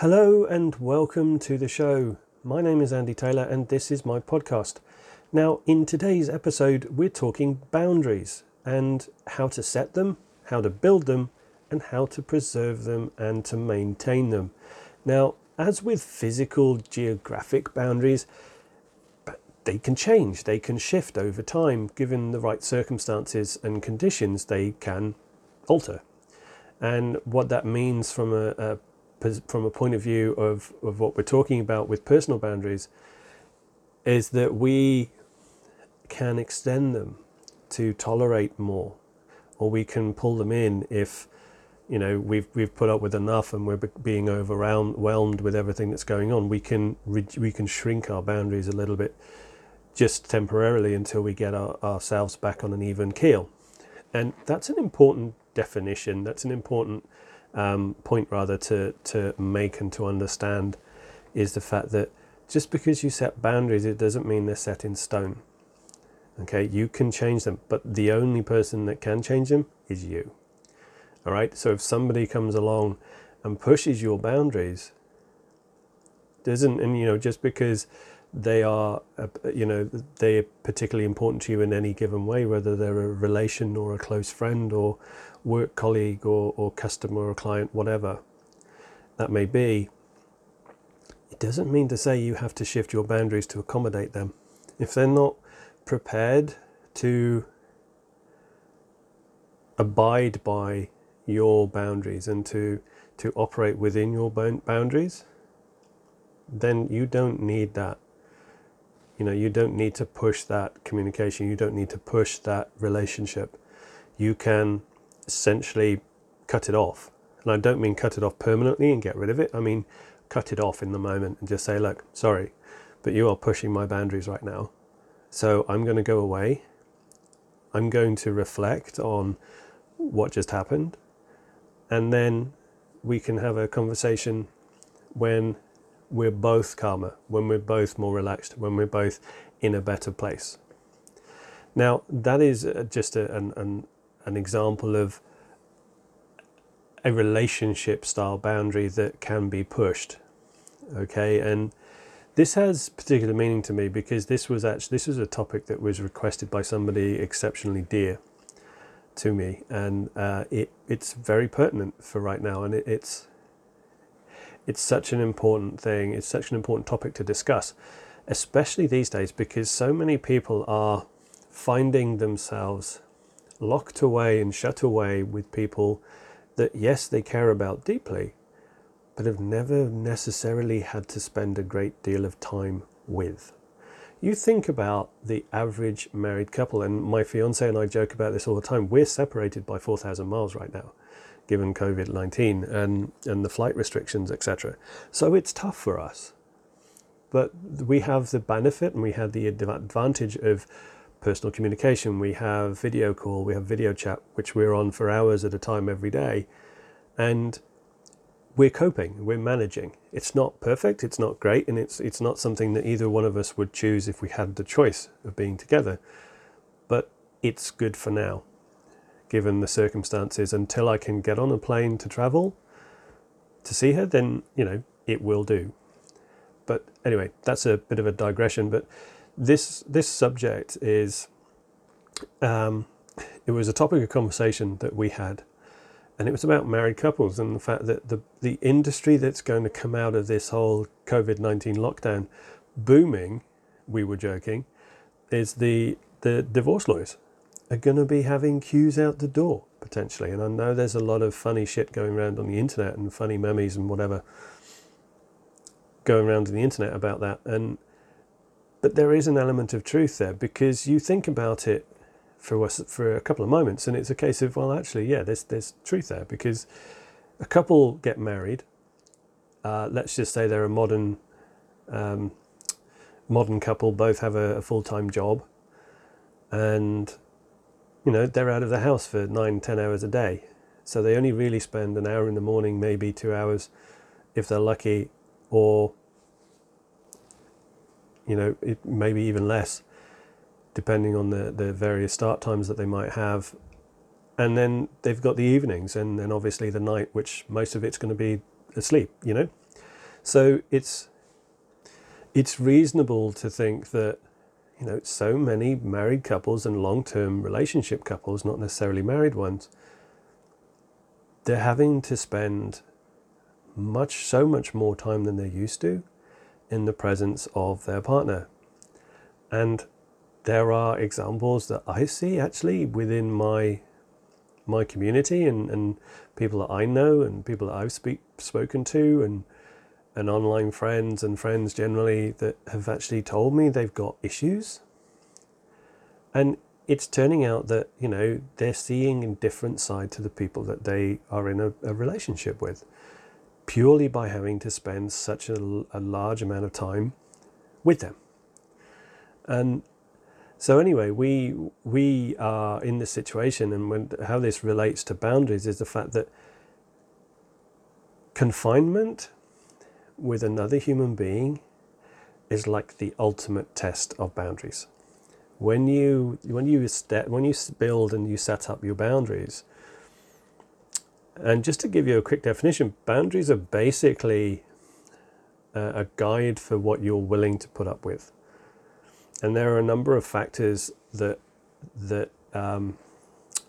Hello and welcome to the show. My name is Andy Taylor and this is my podcast. Now, in today's episode, we're talking boundaries and how to set them, how to build them, and how to preserve them and to maintain them. Now, as with physical geographic boundaries, they can change, they can shift over time. Given the right circumstances and conditions, they can alter. And what that means from a, a from a point of view of, of what we're talking about with personal boundaries is that we can extend them to tolerate more, or we can pull them in if you know we've we've put up with enough and we're being overwhelmed with everything that's going on. We can we can shrink our boundaries a little bit, just temporarily until we get our, ourselves back on an even keel, and that's an important definition. That's an important um, point rather to to make and to understand is the fact that just because you set boundaries, it doesn't mean they're set in stone. Okay, you can change them, but the only person that can change them is you. All right, so if somebody comes along and pushes your boundaries, doesn't, and you know, just because they are, uh, you know, they are particularly important to you in any given way, whether they're a relation or a close friend or work colleague or, or customer or client, whatever that may be, it doesn't mean to say you have to shift your boundaries to accommodate them. If they're not prepared to abide by your boundaries and to to operate within your boundaries then you don't need that. You know you don't need to push that communication. You don't need to push that relationship. You can essentially cut it off and i don't mean cut it off permanently and get rid of it i mean cut it off in the moment and just say look sorry but you are pushing my boundaries right now so I'm going to go away. I'm going to reflect on what just happened. And then we can have a conversation when we're both calmer, when we're both more relaxed, when we're both in a better place. Now, that is uh, just a, an, an, an example of a relationship style boundary that can be pushed. Okay, and this has particular meaning to me because this was actually this was a topic that was requested by somebody exceptionally dear to me, and uh, it it's very pertinent for right now, and it, it's it's such an important thing. It's such an important topic to discuss, especially these days because so many people are finding themselves locked away and shut away with people that yes they care about deeply but have never necessarily had to spend a great deal of time with. You think about the average married couple, and my fiance and I joke about this all the time. We're separated by 4,000 miles right now, given COVID 19 and, and the flight restrictions, etc. So it's tough for us. But we have the benefit and we have the advantage of personal communication. We have video call, we have video chat, which we're on for hours at a time every day. And we're coping, we're managing. It's not perfect, it's not great, and it's it's not something that either one of us would choose if we had the choice of being together. But it's good for now, given the circumstances. Until I can get on a plane to travel to see her, then you know it will do. But anyway, that's a bit of a digression. But this this subject is um, it was a topic of conversation that we had and it was about married couples and the fact that the, the industry that's going to come out of this whole COVID 19 lockdown booming, we were joking, is the, the divorce lawyers are going to be having queues out the door potentially. And I know there's a lot of funny shit going around on the internet and funny memes and whatever going around on the internet about that. And but there is an element of truth there because you think about it for us for a couple of moments, and it's a case of well, actually, yeah, there's there's truth there because a couple get married. Uh, let's just say they're a modern um, modern couple, both have a, a full time job, and you know they're out of the house for nine ten hours a day, so they only really spend an hour in the morning, maybe two hours, if they're lucky, or you know it, maybe even less depending on the, the various start times that they might have. And then they've got the evenings and then obviously the night, which most of it's going to be asleep, you know? So it's it's reasonable to think that you know so many married couples and long-term relationship couples, not necessarily married ones, they're having to spend much so much more time than they're used to in the presence of their partner. And there are examples that I see actually within my my community and, and people that I know and people that I've speak, spoken to and and online friends and friends generally that have actually told me they've got issues. And it's turning out that, you know, they're seeing a different side to the people that they are in a, a relationship with purely by having to spend such a, a large amount of time with them. And so anyway, we we are in this situation, and when, how this relates to boundaries is the fact that confinement with another human being is like the ultimate test of boundaries. When you when you when you build and you set up your boundaries, and just to give you a quick definition, boundaries are basically a, a guide for what you're willing to put up with. And there are a number of factors that that um,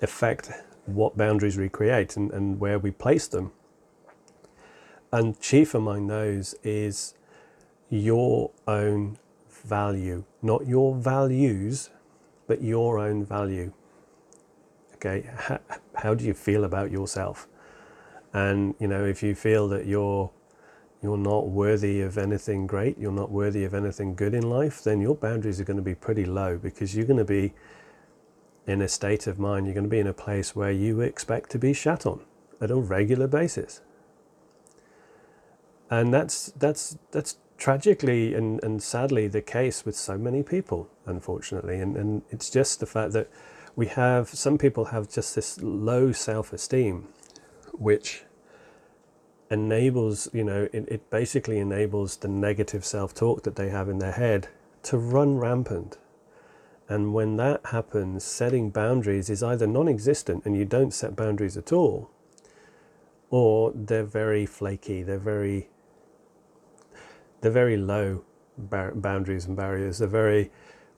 affect what boundaries we create and, and where we place them. And chief among those is your own value, not your values, but your own value. Okay, how, how do you feel about yourself? And you know, if you feel that you're you're not worthy of anything great, you're not worthy of anything good in life, then your boundaries are going to be pretty low because you're going to be in a state of mind, you're going to be in a place where you expect to be shat on at a regular basis. And that's that's that's tragically and, and sadly the case with so many people, unfortunately. And and it's just the fact that we have some people have just this low self esteem which enables, you know, it, it basically enables the negative self talk that they have in their head to run rampant. And when that happens, setting boundaries is either non existent and you don't set boundaries at all, or they're very flaky, they're very they're very low boundaries and barriers. They're very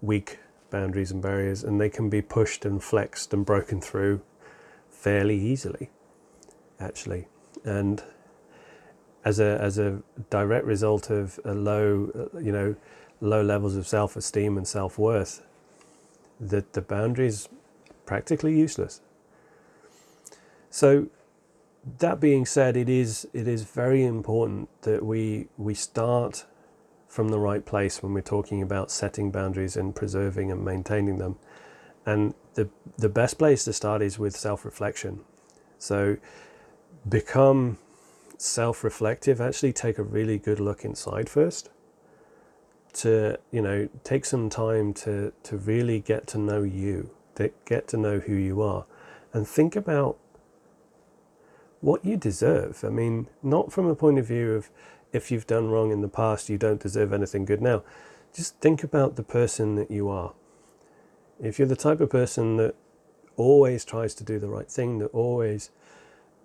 weak boundaries and barriers, and they can be pushed and flexed and broken through fairly easily actually. And as a, as a direct result of a low, uh, you know, low levels of self-esteem and self-worth, that the boundaries practically useless. So that being said, it is it is very important that we we start from the right place when we're talking about setting boundaries and preserving and maintaining them. And the the best place to start is with self-reflection. So become self reflective, actually take a really good look inside first. To, you know, take some time to, to really get to know you, to get to know who you are, and think about what you deserve. I mean, not from a point of view of if you've done wrong in the past, you don't deserve anything good now. Just think about the person that you are. If you're the type of person that always tries to do the right thing, that always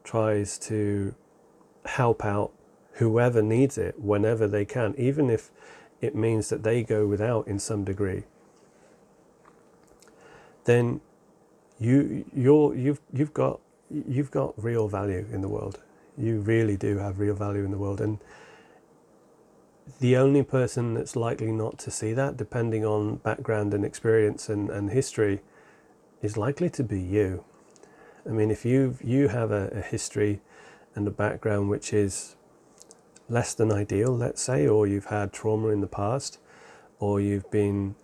tries to help out whoever needs it whenever they can, even if it means that they go without in some degree, then you you're you've you've got you've got real value in the world. You really do have real value in the world, and the only person that's likely not to see that, depending on background and experience and, and history, is likely to be you. I mean, if you you have a, a history and a background which is less than ideal, let's say, or you've had trauma in the past, or you've been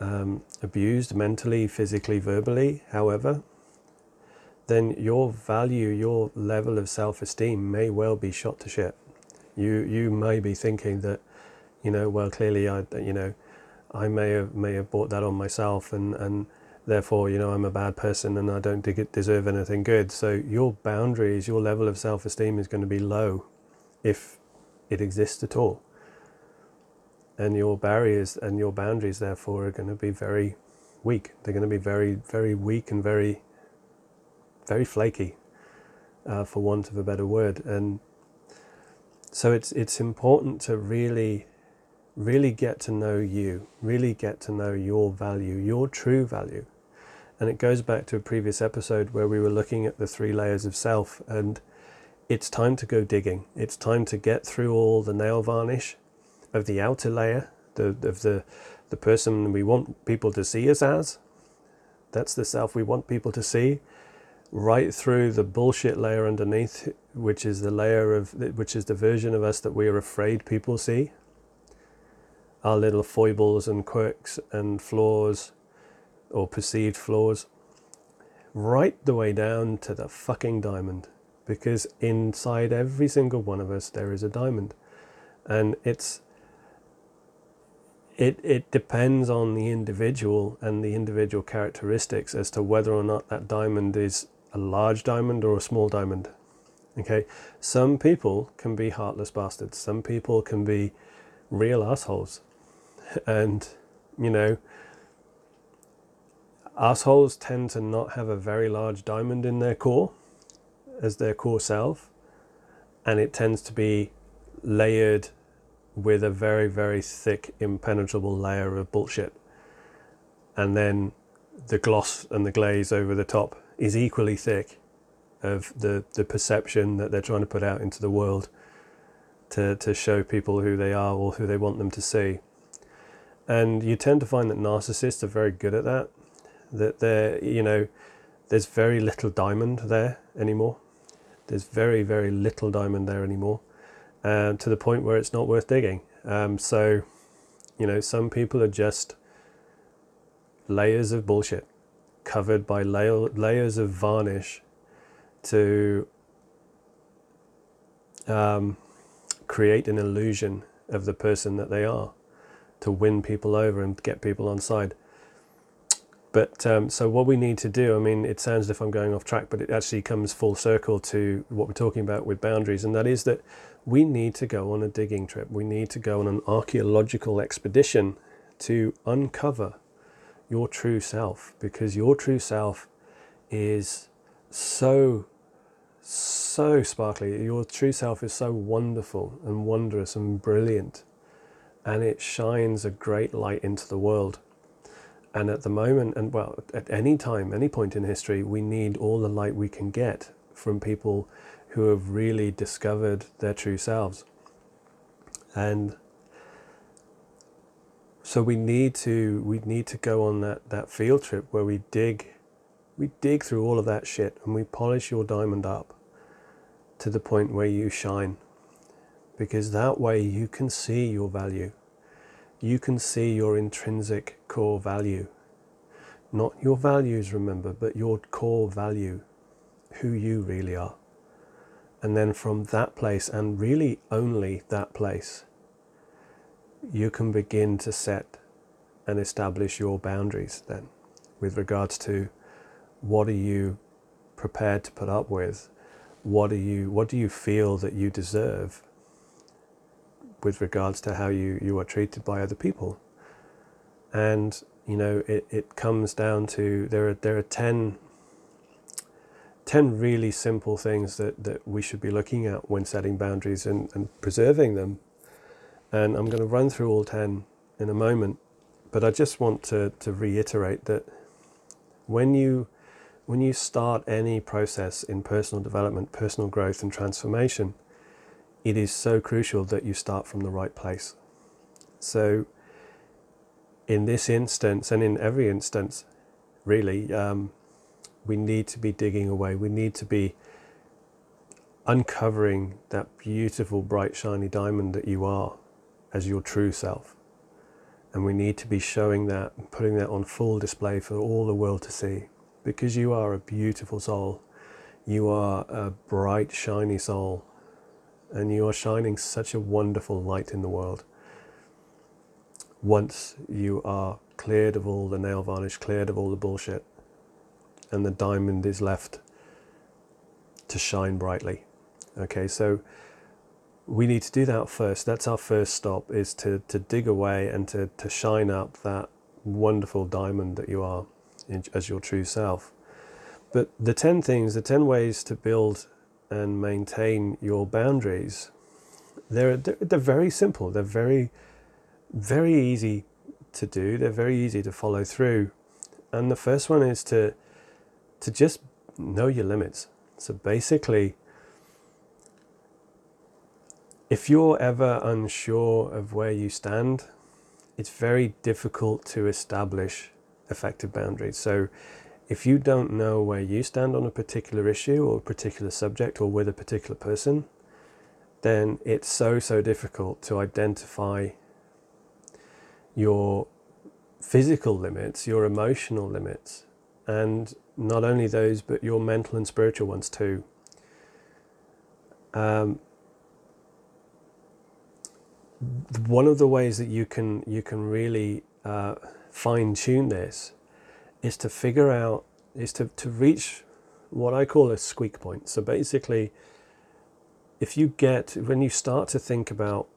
um, abused mentally, physically, verbally, however, then your value, your level of self-esteem may well be shot to shit. You you may be thinking that, you know, well, clearly I, you know, I may have may have brought that on myself, and and therefore, you know, I'm a bad person and I don't deserve anything good. So your boundaries, your level of self-esteem is going to be low if it exists at all. And your barriers and your boundaries, therefore, are going to be very weak. They're going to be very, very weak and very, very flaky, uh, for want of a better word. And So it's it's important to really really get to know you, really get to know your value, your true value. And it goes back to a previous episode where we were looking at the three layers of self and it's time to go digging. It's time to get through all the nail varnish of the outer layer, the of the the person we want people to see us as. That's the self we want people to see right through the bullshit layer underneath, which is the layer of which is the version of us that we are afraid people see. Our little foibles and quirks and flaws, or perceived flaws, right the way down to the fucking diamond, because inside every single one of us there is a diamond, and it's it, it depends on the individual and the individual characteristics as to whether or not that diamond is a large diamond or a small diamond. Okay, some people can be heartless bastards. Some people can be real assholes, and you know, assholes tend to not have a very large diamond in their core as their core self, and it tends to be layered with a very very thick, impenetrable layer of bullshit, and then the gloss and the glaze over the top is equally thick of the, the perception that they're trying to put out into the world to, to show people who they are or who they want them to see. And you tend to find that narcissists are very good at that. That they're, you know, there's very little diamond there anymore. There's very, very little diamond there anymore, um, to the point where it's not worth digging. Um, so, you know, some people are just layers of bullshit covered by layer, layers of varnish to um, create an illusion of the person that they are, to win people over and get people on side. But um, so what we need to do, I mean, it sounds as if I'm going off track, but it actually comes full circle to what we're talking about with boundaries, and that is that we need to go on a digging trip. We need to go on an archaeological expedition to uncover your true self because your true self is so so sparkly your true self is so wonderful and wondrous and brilliant and it shines a great light into the world. And at the moment and well at any time any point in history we need all the light we can get from people who have really discovered their true selves. And so we need to we need to go on that that field trip where we dig we dig through all of that shit and we polish your diamond up to the point where you shine because that way you can see your value. You can see your intrinsic core value. Not your values remember but your core value who you really are. And then from that place and really only that place you can begin to set and establish your boundaries then with regards to what are you prepared to put up with? What are you what do you feel that you deserve with regards to how you, you are treated by other people. And you know it, it comes down to there are there are 10 10 really simple things that, that we should be looking at when setting boundaries and, and preserving them. And I'm going to run through all 10 in a moment, but I just want to, to reiterate that when you, when you start any process in personal development, personal growth, and transformation, it is so crucial that you start from the right place. So, in this instance, and in every instance, really, um, we need to be digging away. We need to be uncovering that beautiful, bright, shiny diamond that you are as your true self. And we need to be showing that, putting that on full display for all the world to see. Because you are a beautiful soul. You are a bright, shiny soul. And you are shining such a wonderful light in the world. Once you are cleared of all the nail varnish, cleared of all the bullshit, and the diamond is left to shine brightly. Okay, so we need to do that first. That's our first stop is to, to dig away and to, to shine up that wonderful diamond that you are in, as your true self. But the 10 things, the 10 ways to build and maintain your boundaries, they're, they're very simple. They're very very easy to do. They're very easy to follow through. And the first one is to to just know your limits. So basically, if you're ever unsure of where you stand, it's very difficult to establish effective boundaries. So if you don't know where you stand on a particular issue or a particular subject or with a particular person, then it's so, so difficult to identify your physical limits, your emotional limits, and not only those, but your mental and spiritual ones too. Um, one of the ways that you can you can really uh, fine tune this is to figure out is to, to reach what I call a squeak point. So basically, if you get when you start to think about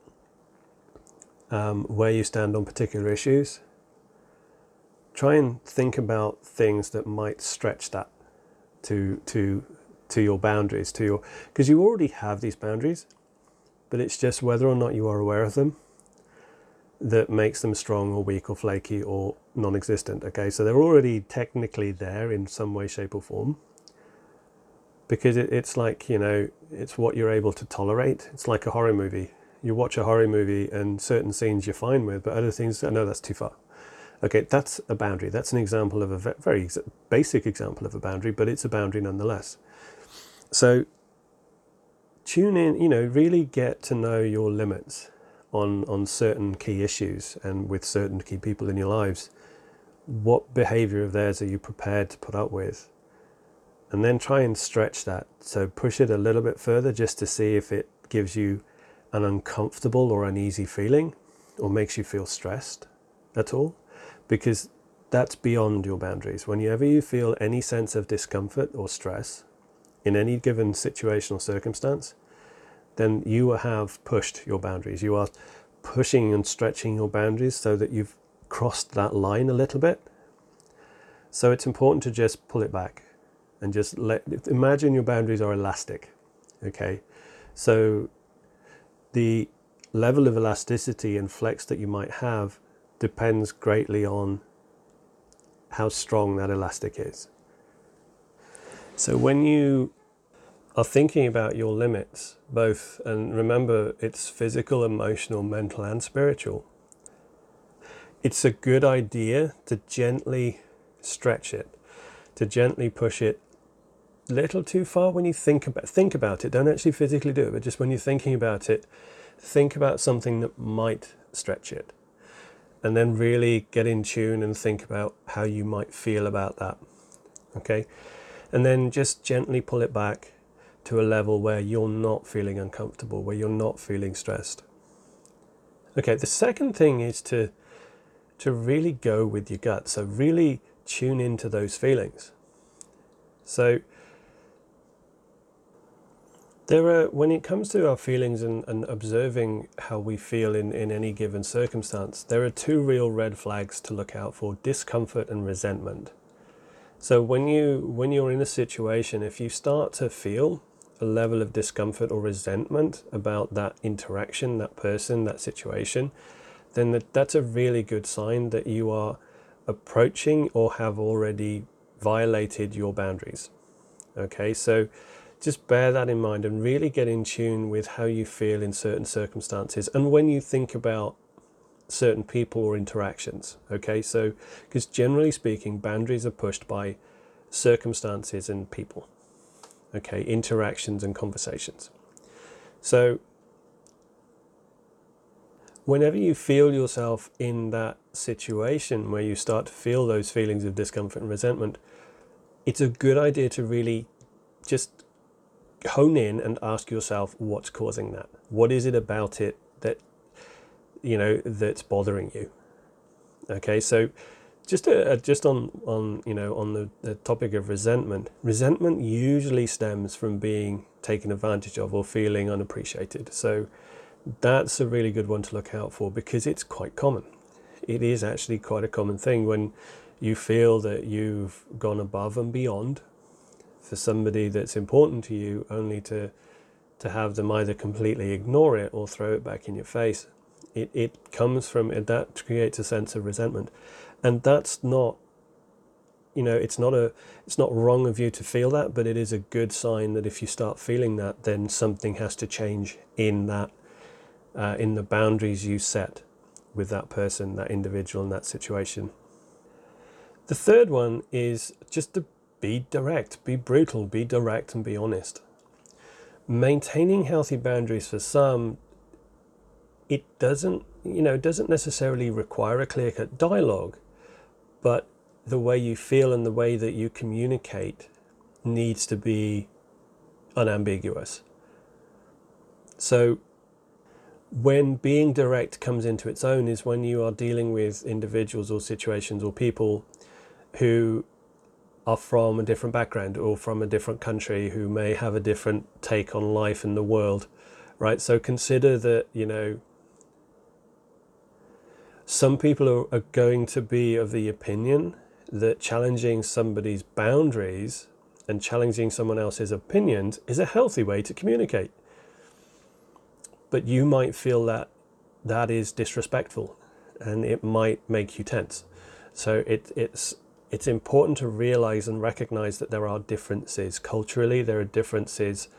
um, where you stand on particular issues, try and think about things that might stretch that to to to your boundaries to your because you already have these boundaries but it's just whether or not you are aware of them that makes them strong or weak or flaky or non-existent okay? So they're already technically there in some way shape or form. Because it, it's like you know it's what you're able to tolerate. It's like a horror movie. You watch a horror movie and certain scenes you're fine with but other things i know that's too far. Okay that's a boundary. That's an example of a very basic example of a boundary but it's a boundary nonetheless. So tune in, you know, really get to know your limits on, on certain key issues and with certain key people in your lives. What behavior of theirs are you prepared to put up with? And then try and stretch that. So push it a little bit further just to see if it gives you an uncomfortable or uneasy feeling or makes you feel stressed at all. Because that's beyond your boundaries. Whenever you feel any sense of discomfort or stress, in any given situation or circumstance, then you have pushed your boundaries. You are pushing and stretching your boundaries so that you've crossed that line a little bit. So it's important to just pull it back and just let imagine your boundaries are elastic. Okay. So the level of elasticity and flex that you might have depends greatly on how strong that elastic is. So when you are thinking about your limits, both, and remember it's physical, emotional, mental, and spiritual, it's a good idea to gently stretch it, to gently push it a little too far when you think about think about it. Don't actually physically do it, but just when you're thinking about it, think about something that might stretch it. And then really get in tune and think about how you might feel about that. Okay? and then just gently pull it back to a level where you're not feeling uncomfortable, where you're not feeling stressed. Okay, the second thing is to to really go with your gut. So really tune into those feelings. So there are when it comes to our feelings and, and observing how we feel in, in any given circumstance, there are two real red flags to look out for discomfort and resentment. So when you when you're in a situation, if you start to feel a level of discomfort or resentment about that interaction, that person, that situation, then that, that's a really good sign that you are approaching or have already violated your boundaries. Okay, so just bear that in mind and really get in tune with how you feel in certain circumstances. And when you think about certain people or interactions. Okay, so because generally speaking, boundaries are pushed by circumstances and people. Okay, interactions and conversations. So whenever you feel yourself in that situation where you start to feel those feelings of discomfort and resentment, it's a good idea to really just hone in and ask yourself what's causing that. What is it about it that you know that's bothering you okay so just uh, just on on you know on the, the topic of resentment. Resentment usually stems from being taken advantage of or feeling unappreciated. So that's a really good one to look out for because it's quite common. It is actually quite a common thing when you feel that you've gone above and beyond for somebody that's important to you only to to have them either completely ignore it or throw it back in your face. It, it comes from that creates a sense of resentment. And that's not you know it's not a it's not wrong of you to feel that but it is a good sign that if you start feeling that then something has to change in that uh, in the boundaries you set with that person that individual in that situation the third one is just to be direct be brutal be direct and be honest maintaining healthy boundaries for some it doesn't you know doesn't necessarily require a clear cut dialogue but the way you feel and the way that you communicate needs to be unambiguous. So, when being direct comes into its own is when you are dealing with individuals or situations or people who are from a different background or from a different country who may have a different take on life and the world, right? So, consider that, you know, some people are, are going to be of the opinion that challenging somebody's boundaries and challenging someone else's opinions is a healthy way to communicate. But you might feel that that is disrespectful and it might make you tense. So it, it's it's important to realize and recognize that there are differences culturally, there are differences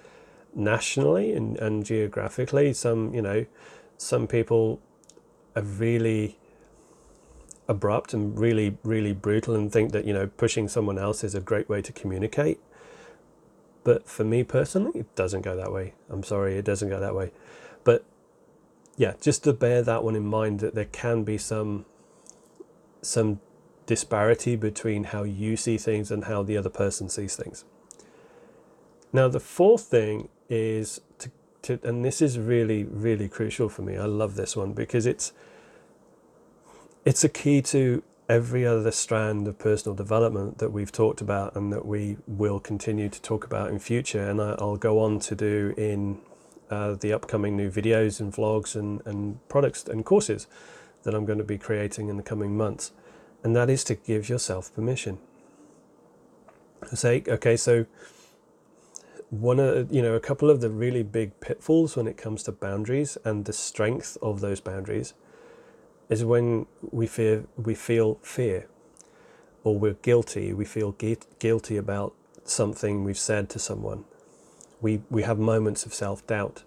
nationally and, and geographically. Some, you know, some people are really abrupt and really, really brutal and think that, you know, pushing someone else is a great way to communicate. But for me personally, it doesn't go that way. I'm sorry, it doesn't go that way. But yeah, just to bear that one in mind that there can be some some disparity between how you see things and how the other person sees things. Now, the fourth thing is to, and this is really, really crucial for me. I love this one because it's it's a key to every other strand of personal development that we've talked about and that we will continue to talk about in future. And I'll go on to do in uh, the upcoming new videos and vlogs and, and products and courses that I'm going to be creating in the coming months. And that is to give yourself permission. Say okay so one of you know a couple of the really big pitfalls when it comes to boundaries and the strength of those boundaries is when we fear we feel fear or we're guilty we feel guilty about something we've said to someone. We we have moments of self-doubt.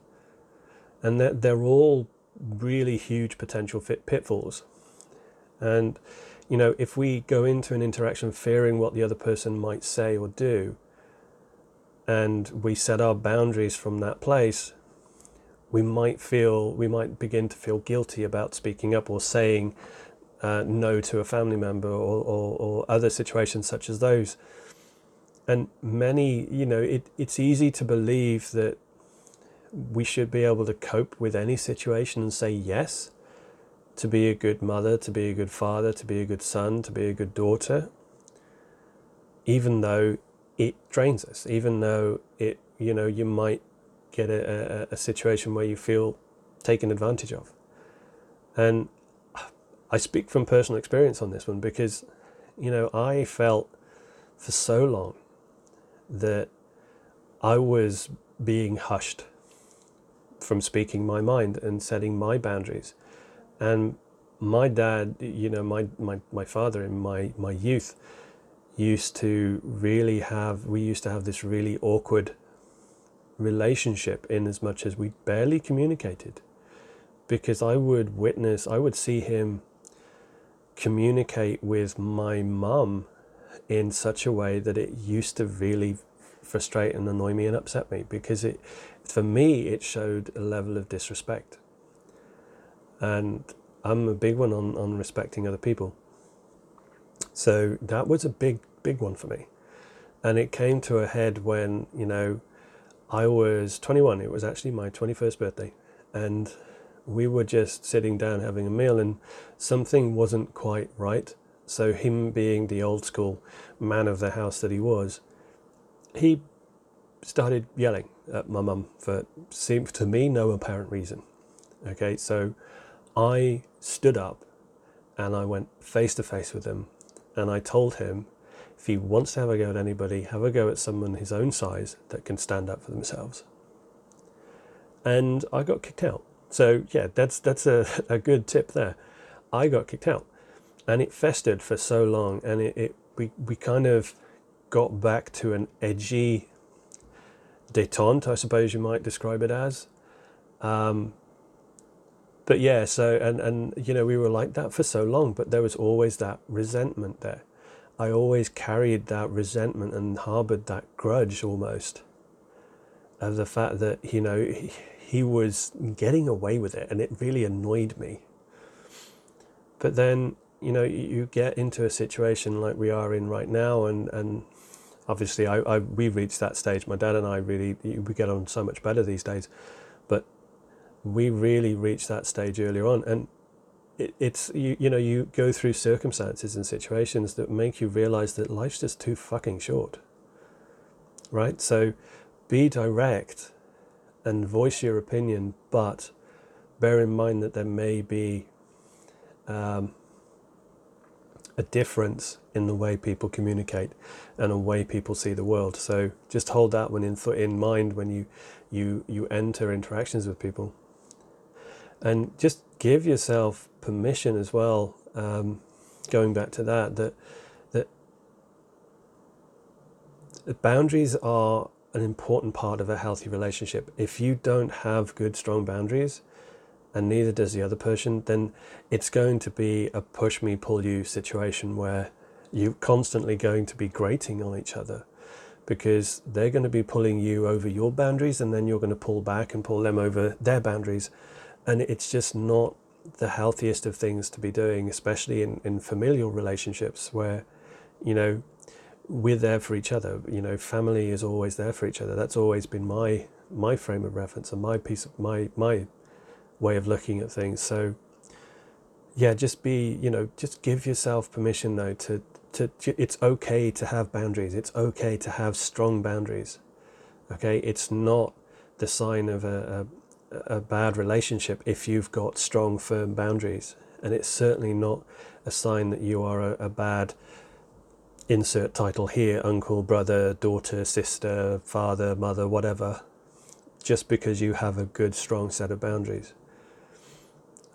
And they're, they're all really huge potential fit pitfalls. And you know if we go into an interaction fearing what the other person might say or do and we set our boundaries from that place we might feel we might begin to feel guilty about speaking up or saying uh, no to a family member or, or, or, other situations such as those. And many, you know, it, it's easy to believe that we should be able to cope with any situation and say yes to be a good mother, to be a good father, to be a good son, to be a good daughter, even though it drains us, even though it, you know, you might get a, a, a situation where you feel taken advantage of. And I speak from personal experience on this one because, you know, I felt for so long that I was being hushed from speaking my mind and setting my boundaries. And my dad, you know, my, my, my father in my, my youth used to really have, we used to have this really awkward relationship in as much as we barely communicated because I would witness, I would see him communicate with my mum in such a way that it used to really frustrate and annoy me and upset me because it, for me, it showed a level of disrespect. And I'm a big one on, on respecting other people. So that was a big, big one for me. And it came to a head when, you know, I was 21. It was actually my 21st birthday. And we were just sitting down having a meal, and something wasn't quite right. So, him being the old school man of the house that he was, he started yelling at my mum for seemed to me no apparent reason. Okay, so I stood up and I went face to face with him and I told him if he wants to have a go at anybody, have a go at someone his own size that can stand up for themselves. and I got kicked out. So yeah, that's that's a, a good tip there. I got kicked out, and it festered for so long, and it, it we we kind of got back to an edgy detente, I suppose you might describe it as. Um, but yeah, so and and you know we were like that for so long, but there was always that resentment there. I always carried that resentment and harbored that grudge almost of the fact that you know he, he was getting away with it, and it really annoyed me. But then you know you get into a situation like we are in right now, and and obviously I, I we've reached that stage. My dad and I really we get on so much better these days, but we really reached that stage earlier on and it, it's you, you know you go through circumstances and situations that make you realize that life's just too fucking short right? So be direct and voice your opinion but bear in mind that there may be um, a difference in the way people communicate and the way people see the world. So just hold that one in, in mind when you you you enter interactions with people. And just give yourself permission as well. Um, going back to that, that that boundaries are an important part of a healthy relationship. If you don't have good, strong boundaries, and neither does the other person, then it's going to be a push me, pull you situation where you're constantly going to be grating on each other because they're going to be pulling you over your boundaries and then you're going to pull back and pull them over their boundaries and it's just not the healthiest of things to be doing, especially in, in familial relationships where, you know, we're there for each other. You know, family is always there for each other. That's always been my my frame of reference and my piece of my my way of looking at things. So yeah, just be, you know, just give yourself permission though to to it's okay to have boundaries. It's okay to have strong boundaries. Okay? It's not the sign of a, a bad relationship if you've got strong, firm boundaries. And it's certainly not a sign that you are a, a bad insert title here uncle, brother, daughter, sister, father, mother, whatever, just because you have a good, strong set of boundaries.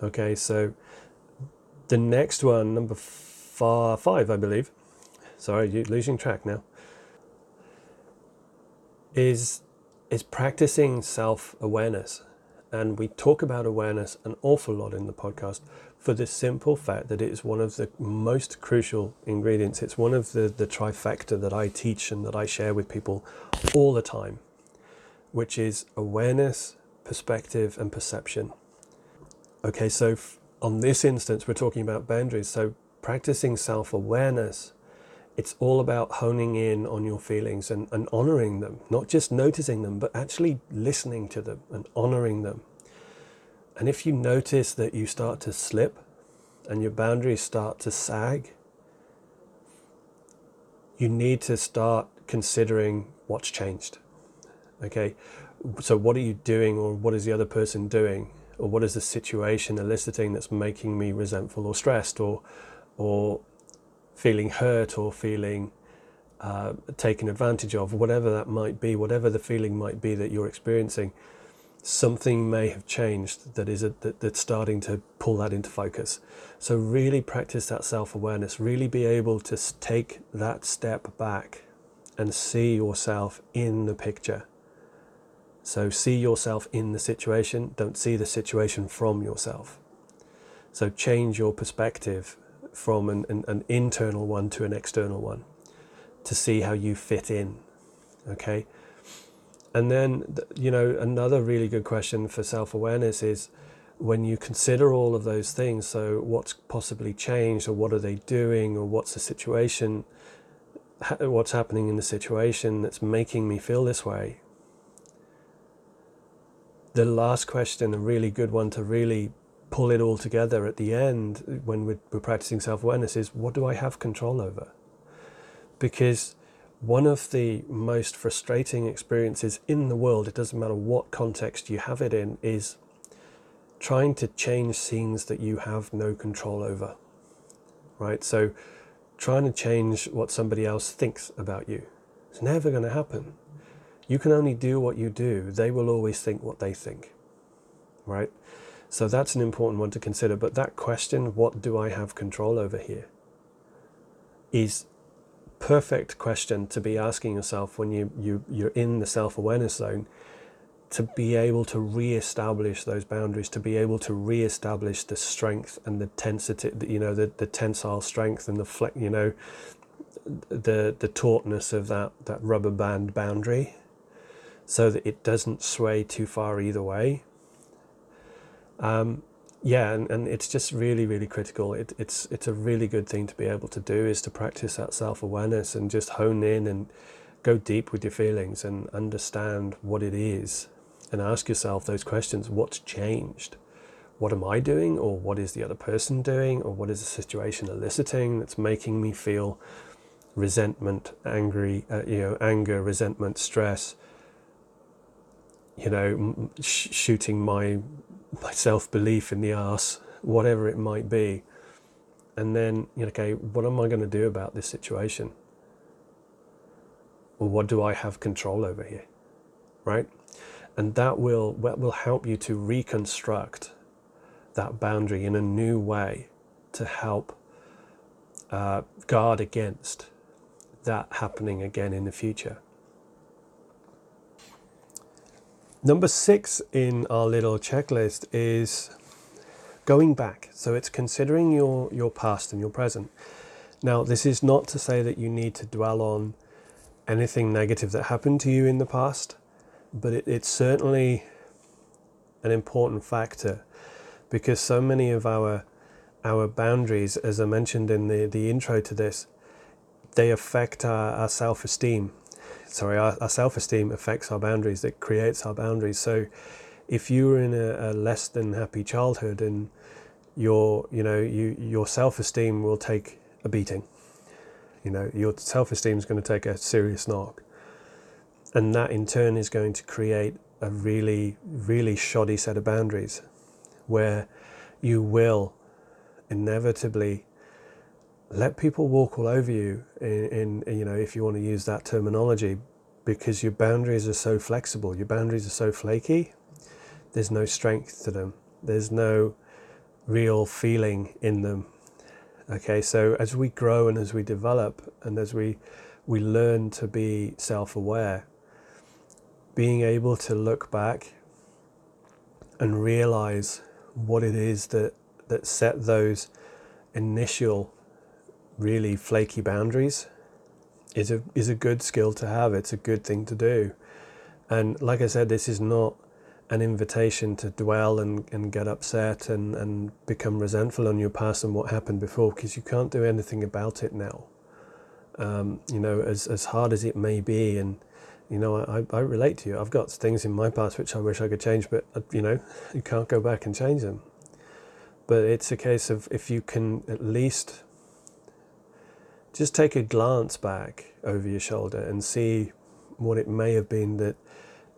Okay, so the next one, number far, five, I believe. Sorry, you're losing track now. Is is practicing self awareness. And we talk about awareness an awful lot in the podcast for the simple fact that it is one of the most crucial ingredients. It's one of the, the trifecta that I teach and that I share with people all the time, which is awareness, perspective, and perception. Okay, so on this instance, we're talking about boundaries. So practicing self awareness it's all about honing in on your feelings and, and honoring them, not just noticing them, but actually listening to them and honoring them. And if you notice that you start to slip and your boundaries start to sag, you need to start considering what's changed. Okay, so what are you doing, or what is the other person doing, or what is the situation eliciting that's making me resentful or stressed, or or feeling hurt or feeling uh, taken advantage of, whatever that might be, whatever the feeling might be that you're experiencing, something may have changed that is a, that, that's starting to pull that into focus. So really practice that self-awareness. Really be able to take that step back and see yourself in the picture. So see yourself in the situation. Don't see the situation from yourself. So change your perspective from an, an, an internal one to an external one to see how you fit in. Okay. And then, you know, another really good question for self awareness is when you consider all of those things so, what's possibly changed, or what are they doing, or what's the situation, what's happening in the situation that's making me feel this way? The last question, a really good one to really pull it all together at the end when we're, we're practicing self awareness is what do I have control over? Because one of the most frustrating experiences in the world, it doesn't matter what context you have it in, is trying to change scenes that you have no control over. Right? So, trying to change what somebody else thinks about you. It's never going to happen. You can only do what you do, they will always think what they think. right? So that's an important one to consider. But that question, what do I have control over here, is perfect question to be asking yourself when you, you you're in the self-awareness zone to be able to re-establish those boundaries to be able to re-establish the strength and the tensity you know the, the tensile strength and the flex you know the the tautness of that that rubber band boundary so that it doesn't sway too far either way. Um, yeah, and, and it's just really, really critical. It, it's it's a really good thing to be able to do is to practice that self awareness and just hone in and go deep with your feelings and understand what it is and ask yourself those questions. What's changed? What am I doing, or what is the other person doing, or what is the situation eliciting that's making me feel resentment, angry, uh, you know, anger, resentment, stress, you know, sh- shooting my my self belief in the ass, whatever it might be, and then you know, okay, what am I going to do about this situation? Or what do I have control over here, right? And that will that will help you to reconstruct that boundary in a new way to help uh, guard against that happening again in the future. Number six in our little checklist is going back. So it's considering your, your past and your present. Now, this is not to say that you need to dwell on anything negative that happened to you in the past, but it, it's certainly an important factor because so many of our our boundaries, as I mentioned in the, the intro to this, they affect our, our self-esteem sorry, our, our self esteem affects our boundaries, it creates our boundaries. So if you were in a, a less than happy childhood and your, you know, you, your self esteem will take a beating. You know, your self esteem is going to take a serious knock. And that in turn is going to create a really, really shoddy set of boundaries where you will inevitably let people walk all over you in, in, you know if you want to use that terminology because your boundaries are so flexible. Your boundaries are so flaky there's no strength to them. There's no real feeling in them. Okay so as we grow and as we develop and as we we learn to be self-aware being able to look back and realize what it is that that set those initial really flaky boundaries is a is a good skill to have. It's a good thing to do. And like I said, this is not an invitation to dwell and, and get upset and, and become resentful on your past and what happened before because you can't do anything about it now. Um, you know, as, as hard as it may be, and you know, I, I relate to you. I've got things in my past which I wish I could change, but uh, you know, you can't go back and change them. But it's a case of if you can at least just take a glance back over your shoulder and see what it may have been that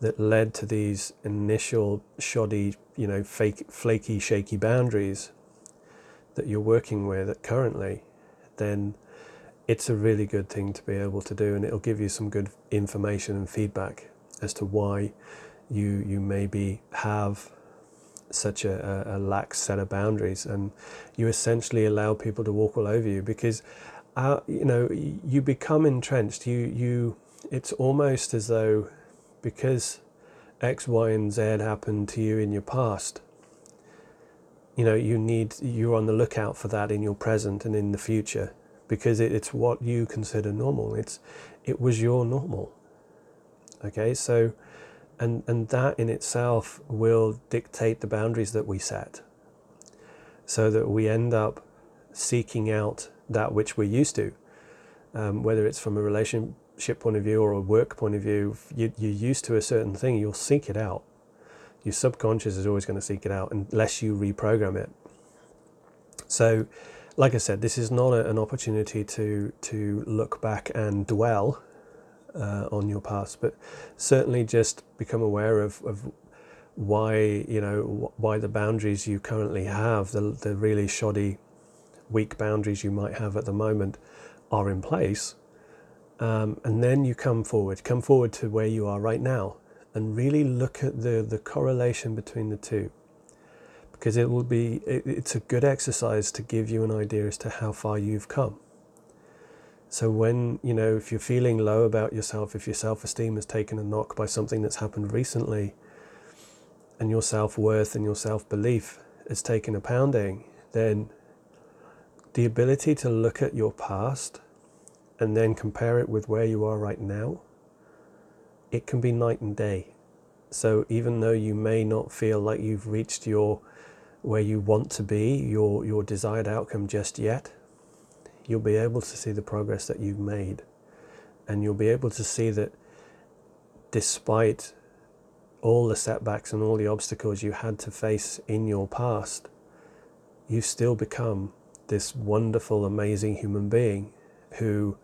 that led to these initial shoddy, you know, fake, flaky, shaky boundaries that you're working with currently, then it's a really good thing to be able to do, and it'll give you some good information and feedback as to why you you maybe have such a, a, a lax set of boundaries, and you essentially allow people to walk all over you because uh, you know, you become entrenched. You, you, it's almost as though because X, Y, and Z happened to you in your past, you know, you need, you're on the lookout for that in your present and in the future because it, it's what you consider normal. It's, it was your normal. Okay, so, and, and that in itself will dictate the boundaries that we set so that we end up seeking out that which we're used to, um, whether it's from a relationship point of view or a work point of view. You, you're used to a certain thing, you'll seek it out. Your subconscious is always going to seek it out unless you reprogram it. So, like I said, this is not a, an opportunity to to look back and dwell uh, on your past, but certainly just become aware of, of why you know why the boundaries you currently have, the the really shoddy weak boundaries you might have at the moment are in place. Um, and then you come forward, come forward to where you are right now and really look at the, the correlation between the two. because it will be it, it's a good exercise to give you an idea as to how far you've come so when you know if you're feeling low about yourself if your self-esteem has taken a knock by something that's happened recently and your self-worth and your self-belief has taken a pounding then the ability to look at your past and then compare it with where you are right now it can be night and day so even though you may not feel like you've reached your where you want to be, your, your desired outcome just yet, you'll be able to see the progress that you've made. And you'll be able to see that despite all the setbacks and all the obstacles you had to face in your past, you've still become this wonderful, amazing human being who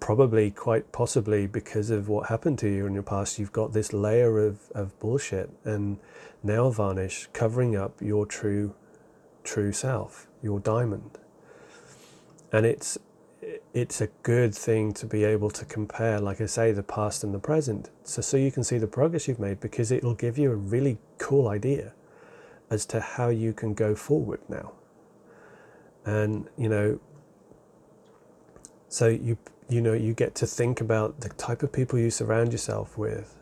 probably quite possibly because of what happened to you in your past, you've got this layer of, of bullshit and nail varnish covering up your true true self, your diamond. And it's it's a good thing to be able to compare, like I say, the past and the present. So so you can see the progress you've made because it'll give you a really cool idea as to how you can go forward now. And you know so you you know you get to think about the type of people you surround yourself with.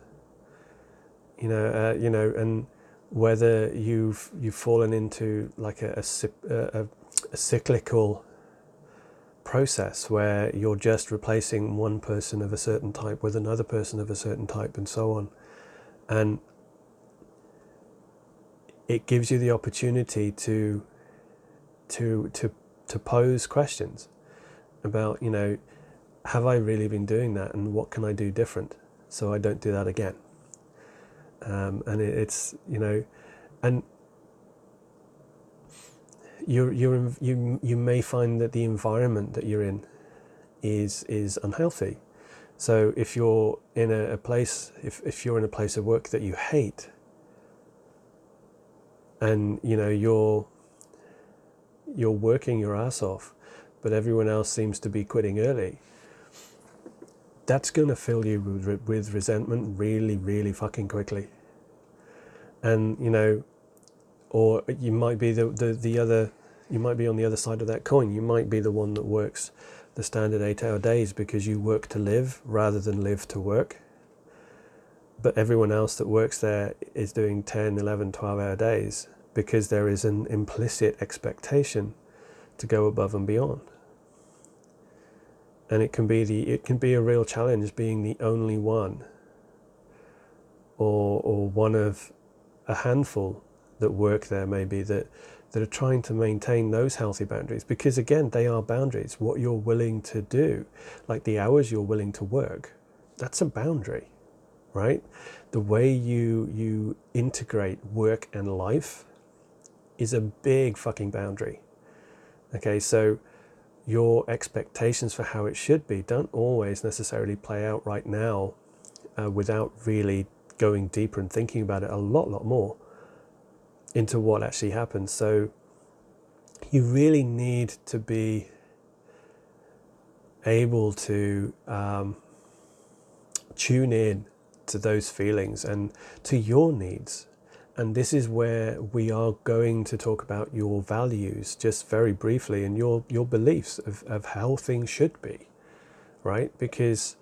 You know uh, you know and whether you've you've fallen into like a, a, a, a cyclical process where you're just replacing one person of a certain type with another person of a certain type and so on. And it gives you the opportunity to to to to pose questions about you know have I really been doing that and what can I do different so I don't do that again? Um, and it, it's, you know, and you're, you're, you, you may find that the environment that you're in is, is unhealthy. So if you're in a, a place, if, if you're in a place of work that you hate, and you know you're you're working your ass off, but everyone else seems to be quitting early, that's going to fill you with, resentment really, really fucking quickly. And, you know, or you might be the, the, the other, you might be on the other side of that coin. You might be the one that works the standard eight hour days because you work to live rather than live to work. But everyone else that works there is doing 10, 11, 12 hour days because there is an implicit expectation to go above and beyond. And it can be the it can be a real challenge being the only one or or one of a handful that work there maybe that that are trying to maintain those healthy boundaries. Because again they are boundaries. What you're willing to do like the hours you're willing to work that's a boundary right? The way you you integrate work and life is a big fucking boundary okay so your expectations for how it should be don't always necessarily play out right now uh, without really going deeper and thinking about it a lot, lot more into what actually happens. So you really need to be able to um, tune in to those feelings and to your needs and this is where we are going to talk about your values just very briefly and your, your beliefs of, of how things should be, right? Because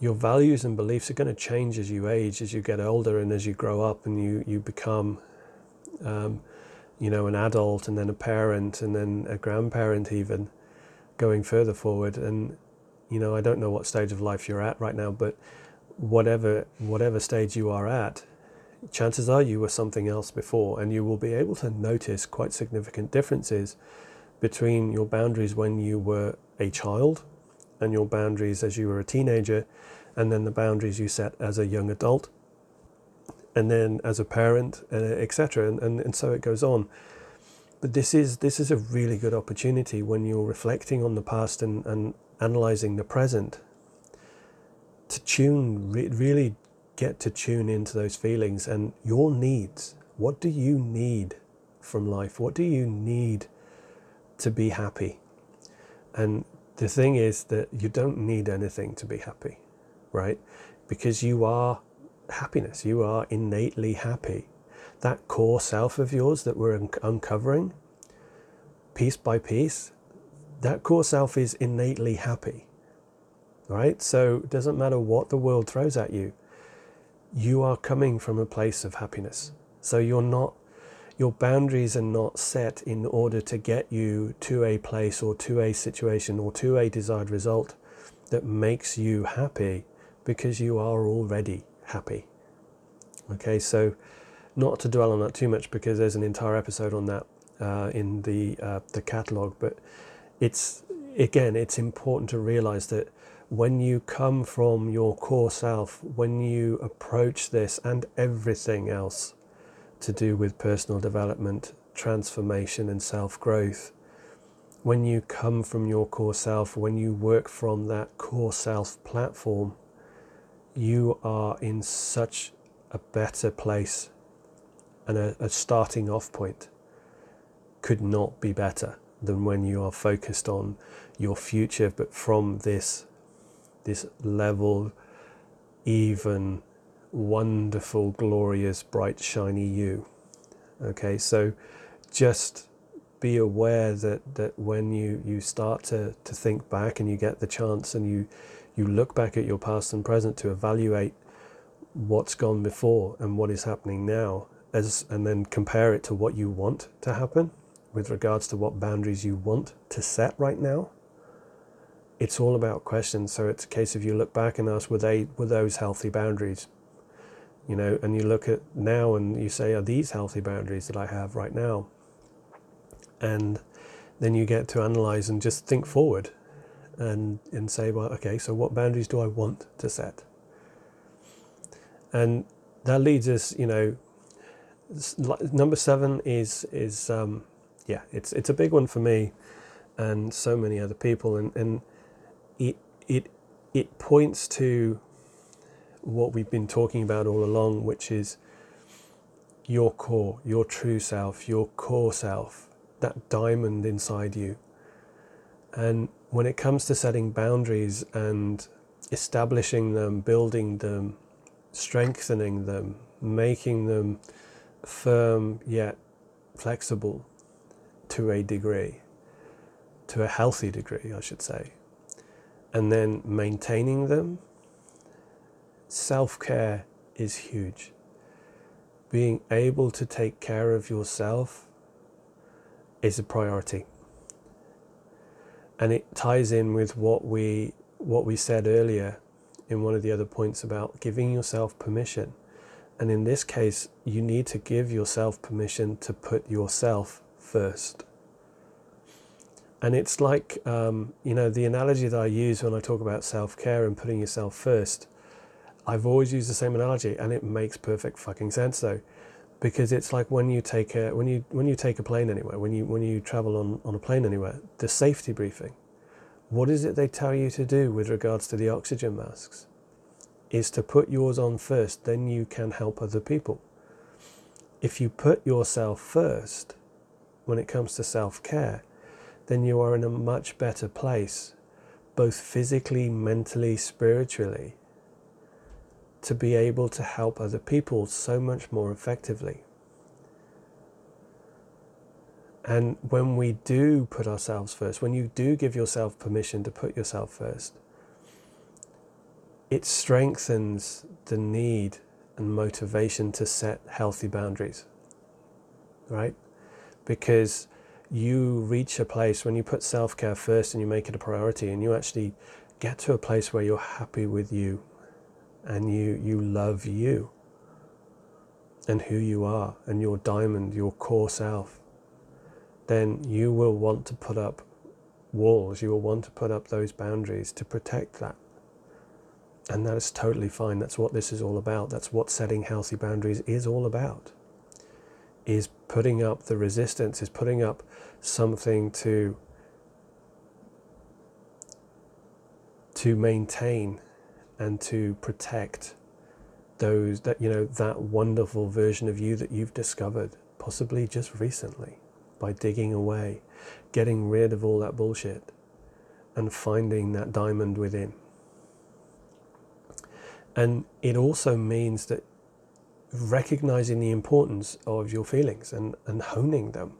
your values and beliefs are going to change as you age, as you get older, and as you grow up and you, you become, um, you know, an adult and then a parent and then a grandparent, even going further forward. And, you know, I don't know what stage of life you're at right now, but whatever, whatever stage you are at, chances are you were something else before, and you will be able to notice quite significant differences between your boundaries when you were a child and your boundaries as you were a teenager, and then the boundaries you set as a young adult, and then as a parent, uh, etc. And, and, and so it goes on. But this is this is a really good opportunity when you're reflecting on the past and, and analyzing the present to tune re- really get to tune into those feelings and your needs. What do you need from life? What do you need to be happy? And the thing is that you don't need anything to be happy, right? Because you are happiness, you are innately happy. that core self of yours that we're un- uncovering piece by piece, that core self is innately happy. Right? So it doesn't matter what the world throws at you, you are coming from a place of happiness. So you're not, your boundaries are not set in order to get you to a place or to a situation or to a desired result that makes you happy because you are already happy. Okay, so not to dwell on that too much because there's an entire episode on that uh, in the uh, the catalog, but it's again it's important to realize that when you come from your core self, when you approach this and everything else to do with personal development, transformation, and self growth, when you come from your core self, when you work from that core self platform, you are in such a better place and a, a, starting off point could not be better than when you are focused on your future. But from this this level even wonderful glorious bright shiny you. Okay so just be aware that that when you you start to to think back and you get the chance and you you look back at your past and present to evaluate what's gone before and what is happening now as and then compare it to what you want to happen with regards to what boundaries you want to set right now it's all about questions. So it's a case of you look back and ask were they were those healthy boundaries? You know and you look at now and you say are these healthy boundaries that i have right now? And then you get to analyze and just think forward and and say well okay so what boundaries do i want to set? And that leads us you know number seven is is um, yeah it's it's a big one for me and so many other people. And and it it it points to what we've been talking about all along which is your core your true self your core self that diamond inside you. And when it comes to setting boundaries and establishing them building them strengthening them making them firm yet flexible to a degree, to a healthy degree, I should say, and then maintaining them. Self care is huge. Being able to take care of yourself is a priority. And it ties in with what we what we said earlier in one of the other points about giving yourself permission and in this case, you need to give yourself permission to put yourself first. And it's like, um, you know, the analogy that I use when I talk about self care and putting yourself first, I've always used the same analogy and it makes perfect fucking sense though. Because it's like when you take a when you when you take a plane anywhere, when you when you travel on, on a plane anywhere, the safety briefing. What is it they tell you to do with regards to the oxygen masks? is to put yours on first, then you can help other people. If you put yourself first when it comes to self care, then you are in a much better place, both physically, mentally, spiritually, to be able to help other people so much more effectively. And when we do put ourselves first, when you do give yourself permission to put yourself first, it strengthens the need and motivation to set healthy boundaries, right? Because you reach a place when you put self care first and you make it a priority and you actually get to a place where you're happy with you and you, you love you and who you are and your diamond, your core self, then you will want to put up walls, you will want to put up those boundaries to protect that. And that is totally fine. That's what this is all about. That's what setting healthy boundaries is all about. Is putting up the resistance, is putting up something to to maintain and to protect those that you know that wonderful version of you that you've discovered possibly just recently by digging away getting rid of all that bullshit and finding that diamond within and it also means that recognizing the importance of your feelings and, and honing them.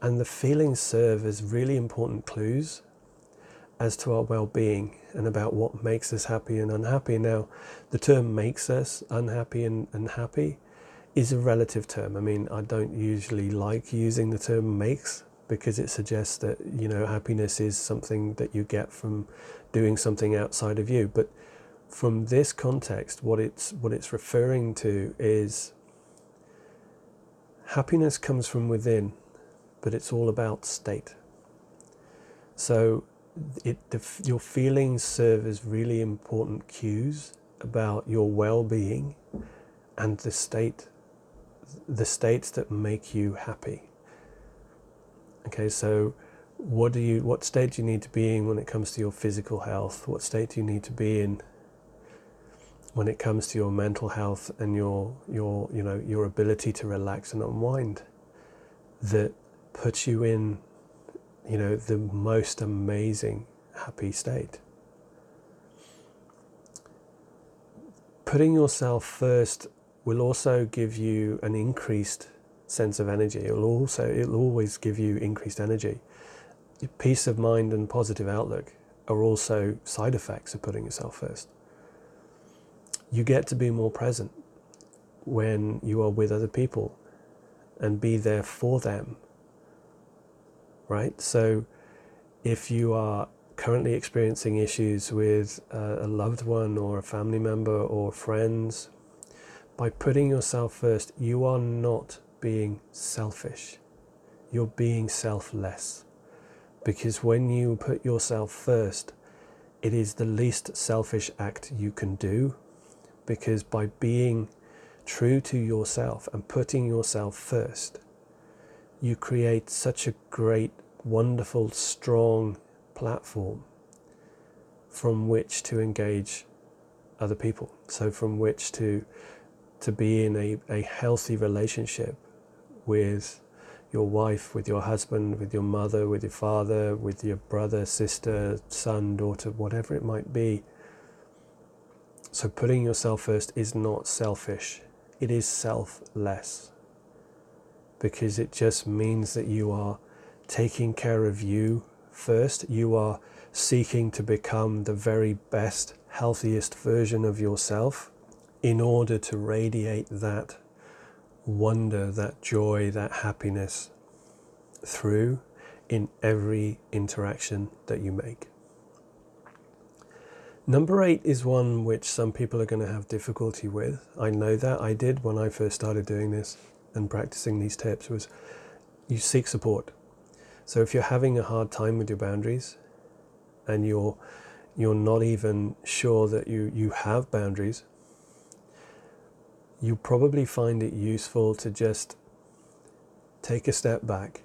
And the feelings serve as really important clues as to our well being and about what makes us happy and unhappy. Now, the term makes us unhappy and, and happy is a relative term. I mean, I don't usually like using the term makes because it suggests that, you know, happiness is something that you get from doing something outside of you. But from this context, what it's what it's referring to is happiness comes from within, but it's all about state. So it, the, your feelings serve as really important cues about your well-being and the state the states that make you happy. Okay so what do you what state do you need to be in when it comes to your physical health? What state do you need to be in when it comes to your mental health and your your you know your ability to relax and unwind? That puts you in you know the most amazing happy state. Putting yourself first will also give you an increased sense of energy. It will also it'll always give you increased energy. Peace of mind and positive outlook are also side effects of putting yourself first. You get to be more present when you are with other people and be there for them. Right? So, if you are currently experiencing issues with a loved one or a family member or friends, by putting yourself first, you are not being selfish. You're being selfless. Because when you put yourself first, it is the least selfish act you can do because by being true to yourself and putting yourself first, you create such a great, wonderful, strong platform from which to engage other people. So from which to to be in a, a healthy relationship with your wife, with your husband, with your mother, with your father, with your brother, sister, son, daughter, whatever it might be so putting yourself first is not selfish, it is selfless. Because it just means that you are taking care of you first. You are seeking to become the very best, healthiest version of yourself in order to radiate that wonder, that joy, that happiness through in every interaction that you make. Number eight is one which some people are going to have difficulty with. I know that I did when I first started doing this and practicing these tips was you seek support. So if you're having a hard time with your boundaries and you're you're not even sure that you, you have boundaries, you probably find it useful to just take a step back,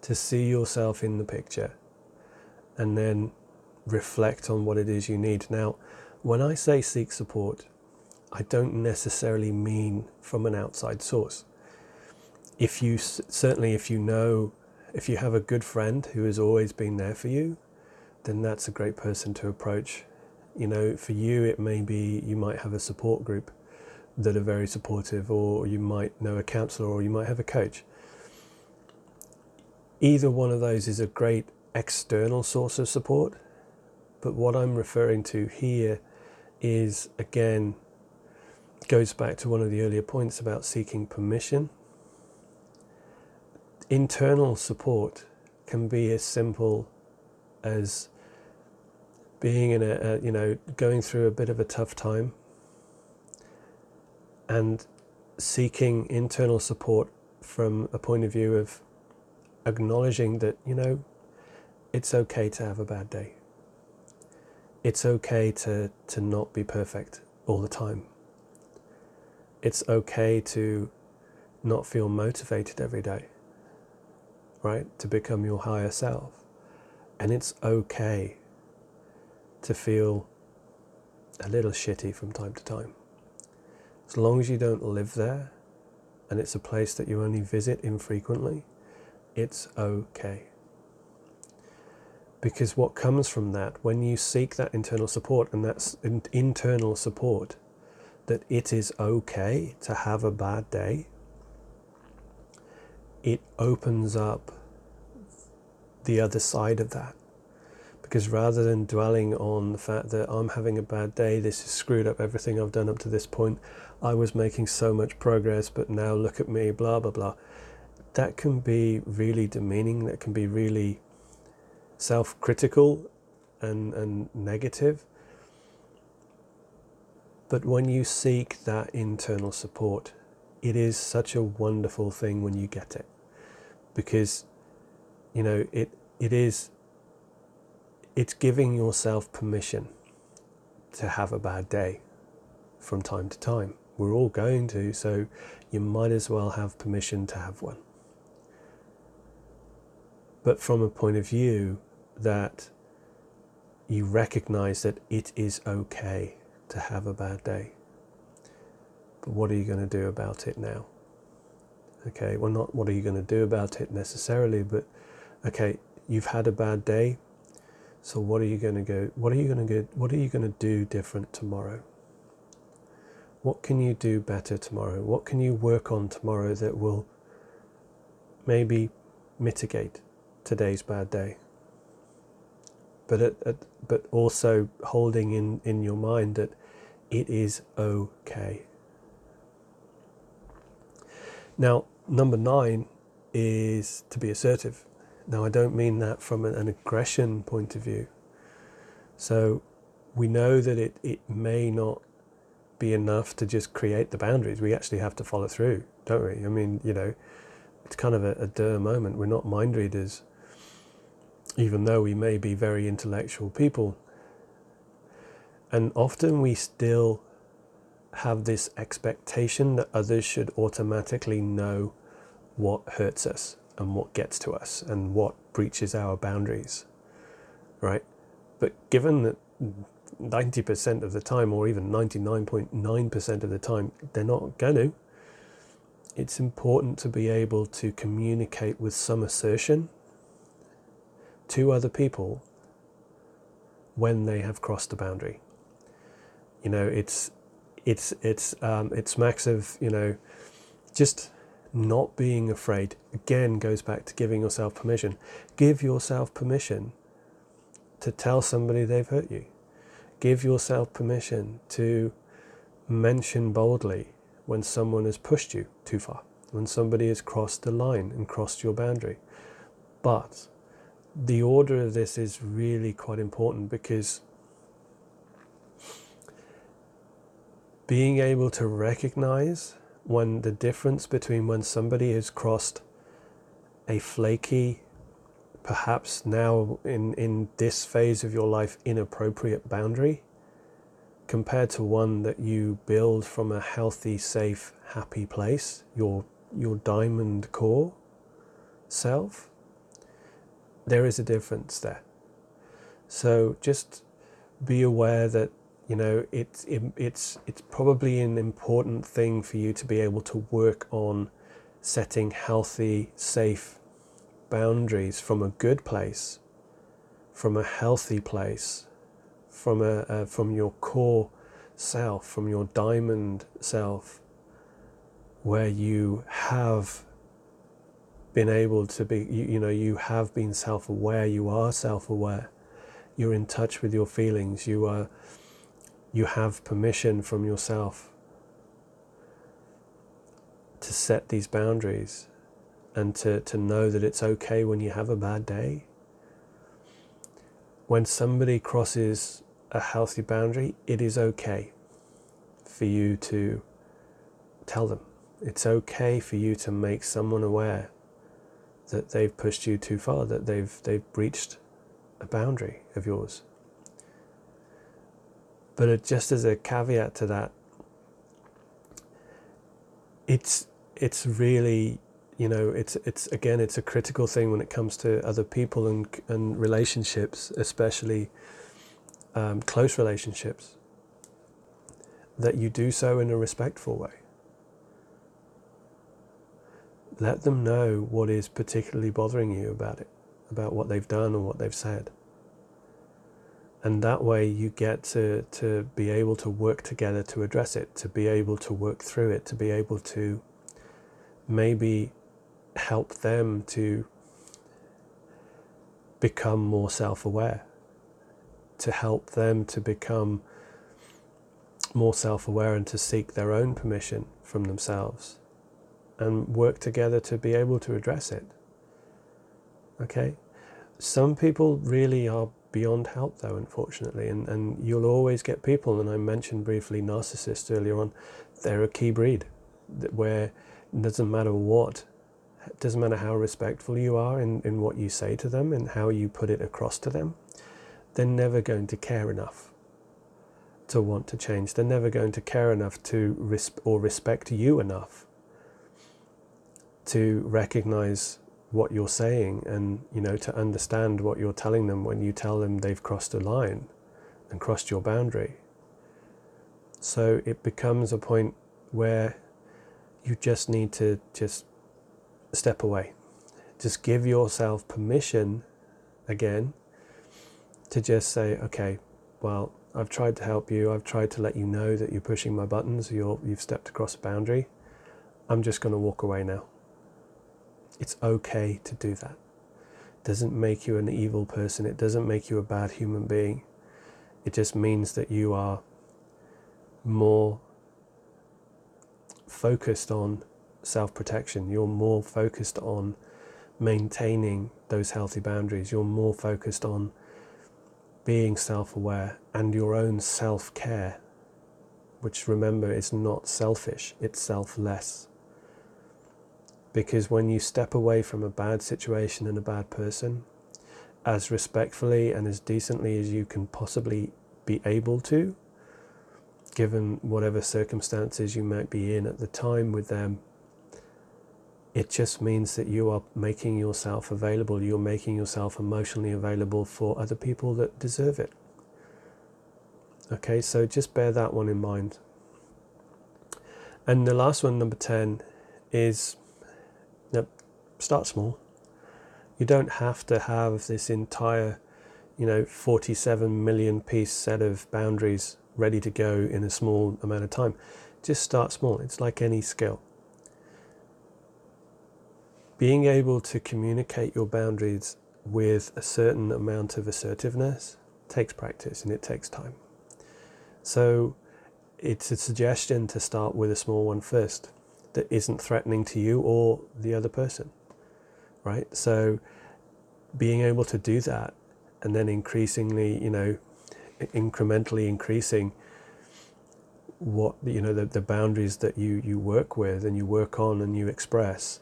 to see yourself in the picture, and then reflect on what it is you need. Now, when I say seek support, I don't necessarily mean from an outside source. If you certainly, if you know, if you have a good friend who has always been there for you, then that's a great person to approach. You know, for you, it may be you might have a support group that are very supportive, or you might know a counselor, or you might have a coach. Either one of those is a great external source of support but what I'm referring to here is again, goes back to one of the earlier points about seeking permission. Internal support can be as simple as being in a, a, you know going through a bit of a tough time and seeking internal support from a point of view of acknowledging that you know it's okay to have a bad day it's okay to, to not be perfect all the time. It's okay to not feel motivated every day, right? To become your higher self. And it's okay to feel a little shitty from time to time. As long as you don't live there and it's a place that you only visit infrequently, it's okay. Because what comes from that, when you seek that internal support, and that's internal support that it is okay to have a bad day, it opens up the other side of that. Because rather than dwelling on the fact that I'm having a bad day, this has screwed up everything I've done up to this point, I was making so much progress, but now look at me, blah, blah, blah. That can be really demeaning, that can be really self critical and, and negative. But when you seek that internal support, it is such a wonderful thing when you get it. Because, you know, it, it is, it's giving yourself permission to have a bad day from time to time. We're all going to, so you might as well have permission to have one. But from a point of view that you recognize that it is okay to have a bad day. But what are you going to do about it now? Okay, well, not what are you going to do about it necessarily, but okay, you've had a bad day. So what are you going to go? What are you going to go? What are you going to do different tomorrow? What can you do better tomorrow? What can you work on tomorrow that will maybe mitigate today's bad day? but at, at, but also holding in, in your mind that it is okay. Now, number nine is to be assertive. Now, I don't mean that from an, aggression point of view. So, we know that it, it may not be enough to just create the boundaries. We actually have to follow through, don't we? I mean, you know, it's kind of a, a moment. We're not mind readers even though we may be very intellectual people. And often we still have this expectation that others should automatically know what hurts us and what gets to us and what breaches our boundaries, right? But given that 90% of the time, or even 99.9% of the time, they're not going to, it's important to be able to communicate with some assertion to other people when they have crossed the boundary. You know, it's it's it's um, it smacks of you know just not being afraid. Again, goes back to giving yourself permission. Give yourself permission to tell somebody they've hurt you. Give yourself permission to mention boldly when someone has pushed you too far, when somebody has crossed the line and crossed your boundary. But the order of this is really quite important because being able to recognize when the difference between when somebody has crossed a flaky, perhaps now in, in this phase of your life, inappropriate boundary compared to one that you build from a healthy, safe, happy place, your, your diamond core self there is a difference there. So just be aware that you know it's it, it's it's probably an important thing for you to be able to work on setting healthy, safe boundaries from a good place, from a healthy place, from a from your core self, from your diamond self, where you have been able to be, you, you know, you have been self aware, you are self aware, you're in touch with your feelings, you are, you have permission from yourself to set these boundaries and to, to know that it's okay when you have a bad day. When somebody crosses a healthy boundary, it is okay for you to tell them. It's okay for you to make someone aware that they've pushed you too far, that they've they've breached a boundary of yours. But just as a caveat to that, it's it's really you know it's it's again it's a critical thing when it comes to other people and and relationships, especially um, close relationships, that you do so in a respectful way let them know what is particularly bothering you about it, about what they've done or what they've said. And that way you get to, to be able to work together to address it, to be able to work through it, to be able to maybe help them to become more self aware, to help them to become more self aware and to seek their own permission from themselves and work together to be able to address it. Okay? Some people really are beyond help, though, unfortunately, and, and you'll always get people, and I mentioned briefly narcissists earlier on, they're a key breed where it doesn't matter what, it doesn't matter how respectful you are in, in what you say to them and how you put it across to them, they're never going to care enough to want to change. They're never going to care enough to res- or respect you enough to recognize what you're saying and you know to understand what you're telling them when you tell them they've crossed a line and crossed your boundary. So it becomes a point where you just need to just step away. Just give yourself permission again to just say okay well I've tried to help you. I've tried to let you know that you're pushing my buttons. You're, you've stepped across a boundary. I'm just going to walk away now it's okay to do that. It doesn't make you an evil person. It doesn't make you a bad human being. It just means that you are more focused on self protection. You're more focused on maintaining those healthy boundaries. You're more focused on being self aware and your own self care, which remember is not selfish, it's selfless. Because when you step away from a bad situation and a bad person, as respectfully and as decently as you can possibly be able to, given whatever circumstances you might be in at the time with them, it just means that you are making yourself available. You're making yourself emotionally available for other people that deserve it. Okay, so just bear that one in mind. And the last one, number 10, is start small. You don't have to have this entire, you know, 47 million piece set of boundaries ready to go in a small amount of time. Just start small. It's like any skill. Being able to communicate your boundaries with a certain amount of assertiveness takes practice and it takes time. So it's a suggestion to start with a small one first that isn't threatening to you or the other person right? So being able to do that and then increasingly, you know, incrementally increasing what you know the, the boundaries that you you work with and you work on and you express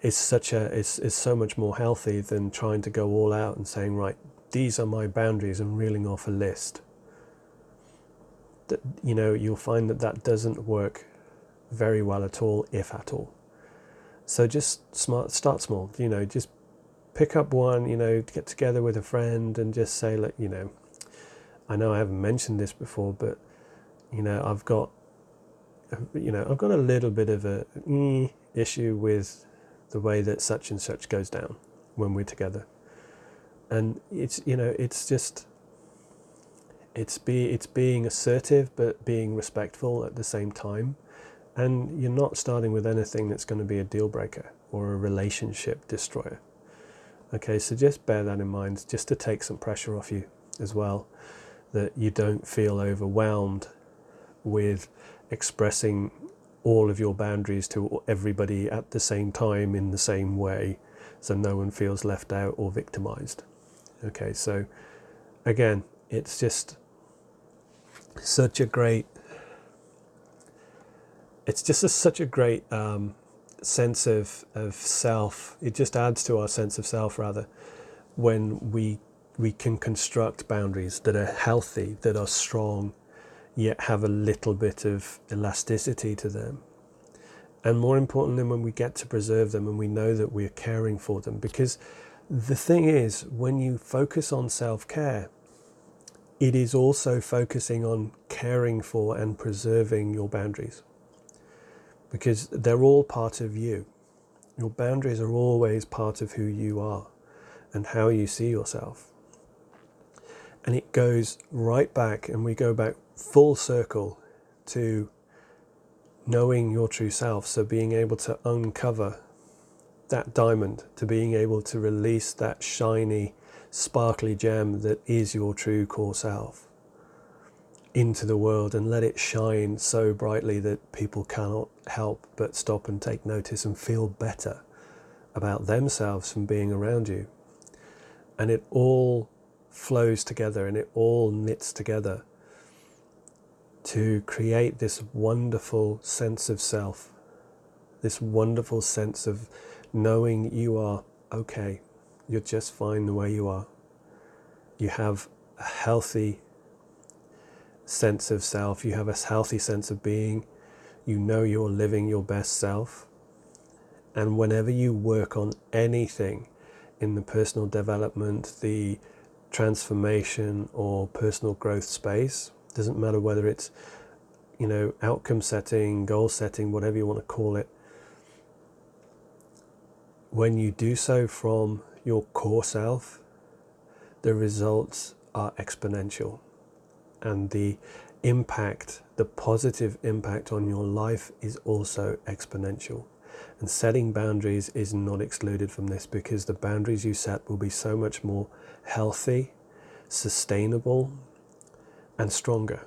is such a is, is so much more healthy than trying to go all out and saying right these are my boundaries and reeling off a list that you know you'll find that that doesn't work very well at all if at all so just smart, start small. You know, just pick up one. You know, get together with a friend and just say, look, you know, I know I haven't mentioned this before, but you know, I've got, you know, I've got a little bit of a mm, issue with the way that such and such goes down when we're together, and it's you know, it's just. It's be it's being assertive but being respectful at the same time and you're not starting with anything that's going to be a deal breaker or a relationship destroyer. Okay, so just bear that in mind, just to take some pressure off you as well, that you don't feel overwhelmed with expressing all of your boundaries to everybody at the same time in the same way, so no one feels left out or victimized. Okay, so again, it's just such a great it's just a, such a great um, sense of, of self. It just adds to our sense of self, rather, when we we can construct boundaries that are healthy, that are strong, yet have a little bit of elasticity to them. And more importantly, when we get to preserve them and we know that we're caring for them. Because the thing is, when you focus on self care, it is also focusing on caring for and preserving your boundaries because they're all part of you. Your boundaries are always part of who you are and how you see yourself. And it goes right back, and we go back full circle to knowing your true self. So being able to uncover that diamond, to being able to release that shiny, sparkly gem that is your true core self into the world and let it shine so brightly that people cannot help but stop and take notice and feel better about themselves from being around you. And it all flows together and it all knits together to create this wonderful sense of self, this wonderful sense of knowing you are okay, you're just fine the way you are. You have a healthy sense of self, you have a healthy sense of being, you know you're living your best self. And whenever you work on anything in the personal development, the transformation or personal growth space, doesn't matter whether it's you know outcome setting, goal setting, whatever you want to call it. When you do so from your core self, the results are exponential and the impact, the positive impact on your life is also exponential. And setting boundaries is not excluded from this because the boundaries you set will be so much more healthy, sustainable, and stronger.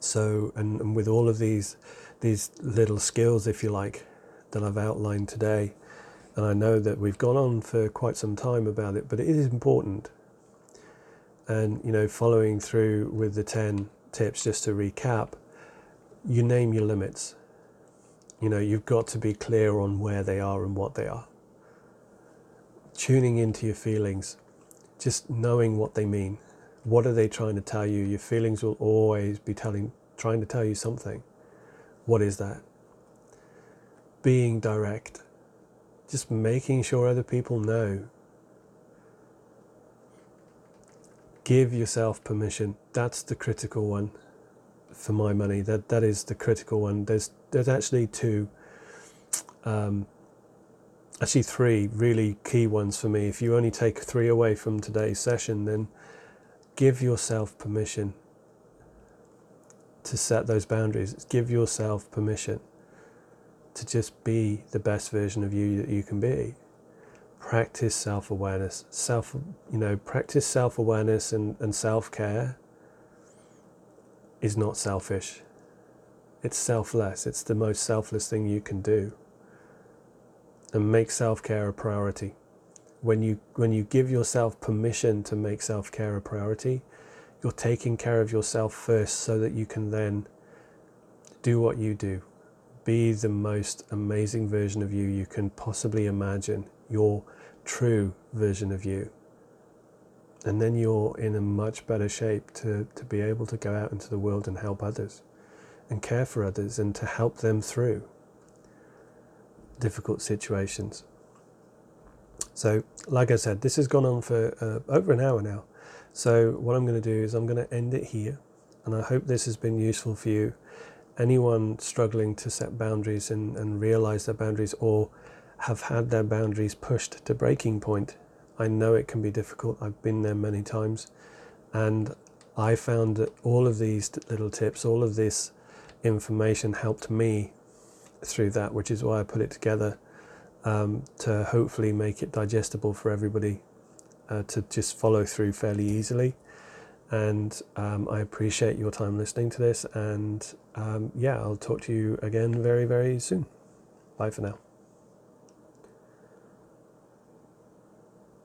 So, and, and with all of these, these little skills, if you like, that I've outlined today, and I know that we've gone on for quite some time about it, but it is important and you know following through with the 10 tips just to recap you name your limits. You know you've got to be clear on where they are and what they are. Tuning into your feelings just knowing what they mean. What are they trying to tell you? Your feelings will always be telling trying to tell you something. What is that? Being direct. Just making sure other people know give yourself permission. That's the critical one for my money. That that is the critical one. There's there's actually two, um, actually three really key ones for me. If you only take three away from today's session, then give yourself permission to set those boundaries. Give yourself permission to just be the best version of you that you can be practice self-awareness self you know practice self-awareness and, and self-care is not selfish. It's selfless. It's the most selfless thing you can do. And make self-care a priority. When you when you give yourself permission to make self-care a priority you're taking care of yourself first so that you can then do what you do. Be the most amazing version of you you can possibly imagine your true version of you. And then you're in a much better shape to, to be able to go out into the world and help others and care for others and to help them through difficult situations. So, like I said, this has gone on for uh, over an hour now. So, what I'm going to do is I'm going to end it here. And I hope this has been useful for you. Anyone struggling to set boundaries and, and realize their boundaries or have had their boundaries pushed to breaking point. I know it can be difficult. I've been there many times. And I found that all of these little tips, all of this information helped me through that, which is why I put it together um, to hopefully make it digestible for everybody uh, to just follow through fairly easily. And um, I appreciate your time listening to this. And um, yeah, I'll talk to you again very, very soon. Bye for now.